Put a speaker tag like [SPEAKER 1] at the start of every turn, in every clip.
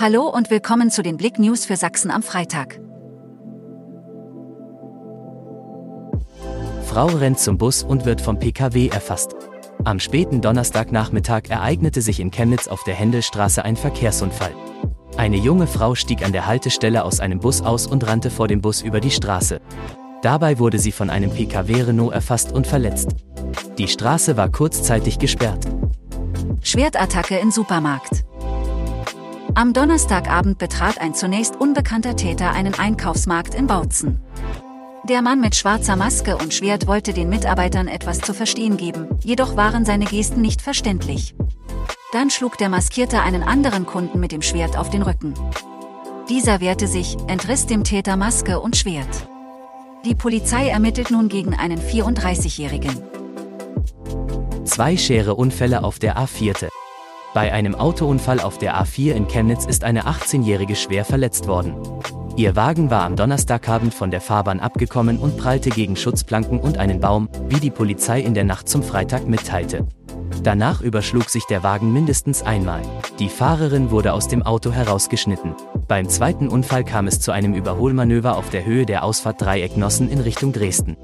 [SPEAKER 1] Hallo und willkommen zu den Blick News für Sachsen am Freitag.
[SPEAKER 2] Frau rennt zum Bus und wird vom PKW erfasst. Am späten Donnerstagnachmittag ereignete sich in Chemnitz auf der Händelstraße ein Verkehrsunfall. Eine junge Frau stieg an der Haltestelle aus einem Bus aus und rannte vor dem Bus über die Straße. Dabei wurde sie von einem PKW Renault erfasst und verletzt. Die Straße war kurzzeitig gesperrt.
[SPEAKER 1] Schwertattacke in Supermarkt. Am Donnerstagabend betrat ein zunächst unbekannter Täter einen Einkaufsmarkt in Bautzen. Der Mann mit schwarzer Maske und Schwert wollte den Mitarbeitern etwas zu verstehen geben, jedoch waren seine Gesten nicht verständlich. Dann schlug der Maskierte einen anderen Kunden mit dem Schwert auf den Rücken. Dieser wehrte sich, entriss dem Täter Maske und Schwert. Die Polizei ermittelt nun gegen einen 34-Jährigen.
[SPEAKER 2] Zwei schwere Unfälle auf der A4. Bei einem Autounfall auf der A4 in Chemnitz ist eine 18-Jährige schwer verletzt worden. Ihr Wagen war am Donnerstagabend von der Fahrbahn abgekommen und prallte gegen Schutzplanken und einen Baum, wie die Polizei in der Nacht zum Freitag mitteilte. Danach überschlug sich der Wagen mindestens einmal. Die Fahrerin wurde aus dem Auto herausgeschnitten. Beim zweiten Unfall kam es zu einem Überholmanöver auf der Höhe der Ausfahrt Dreiecknossen in Richtung Dresden.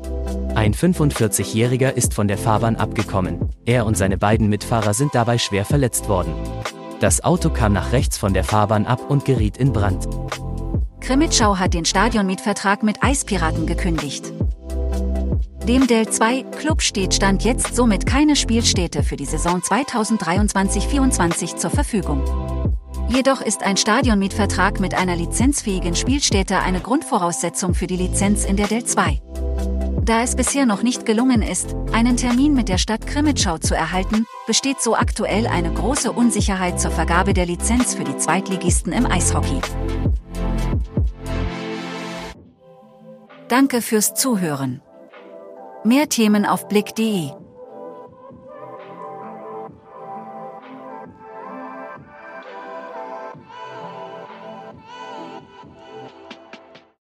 [SPEAKER 2] Ein 45-Jähriger ist von der Fahrbahn abgekommen. Er und seine beiden Mitfahrer sind dabei schwer verletzt worden. Das Auto kam nach rechts von der Fahrbahn ab und geriet in Brand.
[SPEAKER 1] Krimitschau hat den Stadionmietvertrag mit Eispiraten gekündigt. Dem Del 2 Club steht Stand jetzt somit keine Spielstätte für die Saison 2023-24 zur Verfügung. Jedoch ist ein Stadionmietvertrag mit einer lizenzfähigen Spielstätte eine Grundvoraussetzung für die Lizenz in der Del 2. Da es bisher noch nicht gelungen ist, einen Termin mit der Stadt Krimitschau zu erhalten, besteht so aktuell eine große Unsicherheit zur Vergabe der Lizenz für die Zweitligisten im Eishockey. Danke fürs Zuhören. Mehr Themen auf blick.de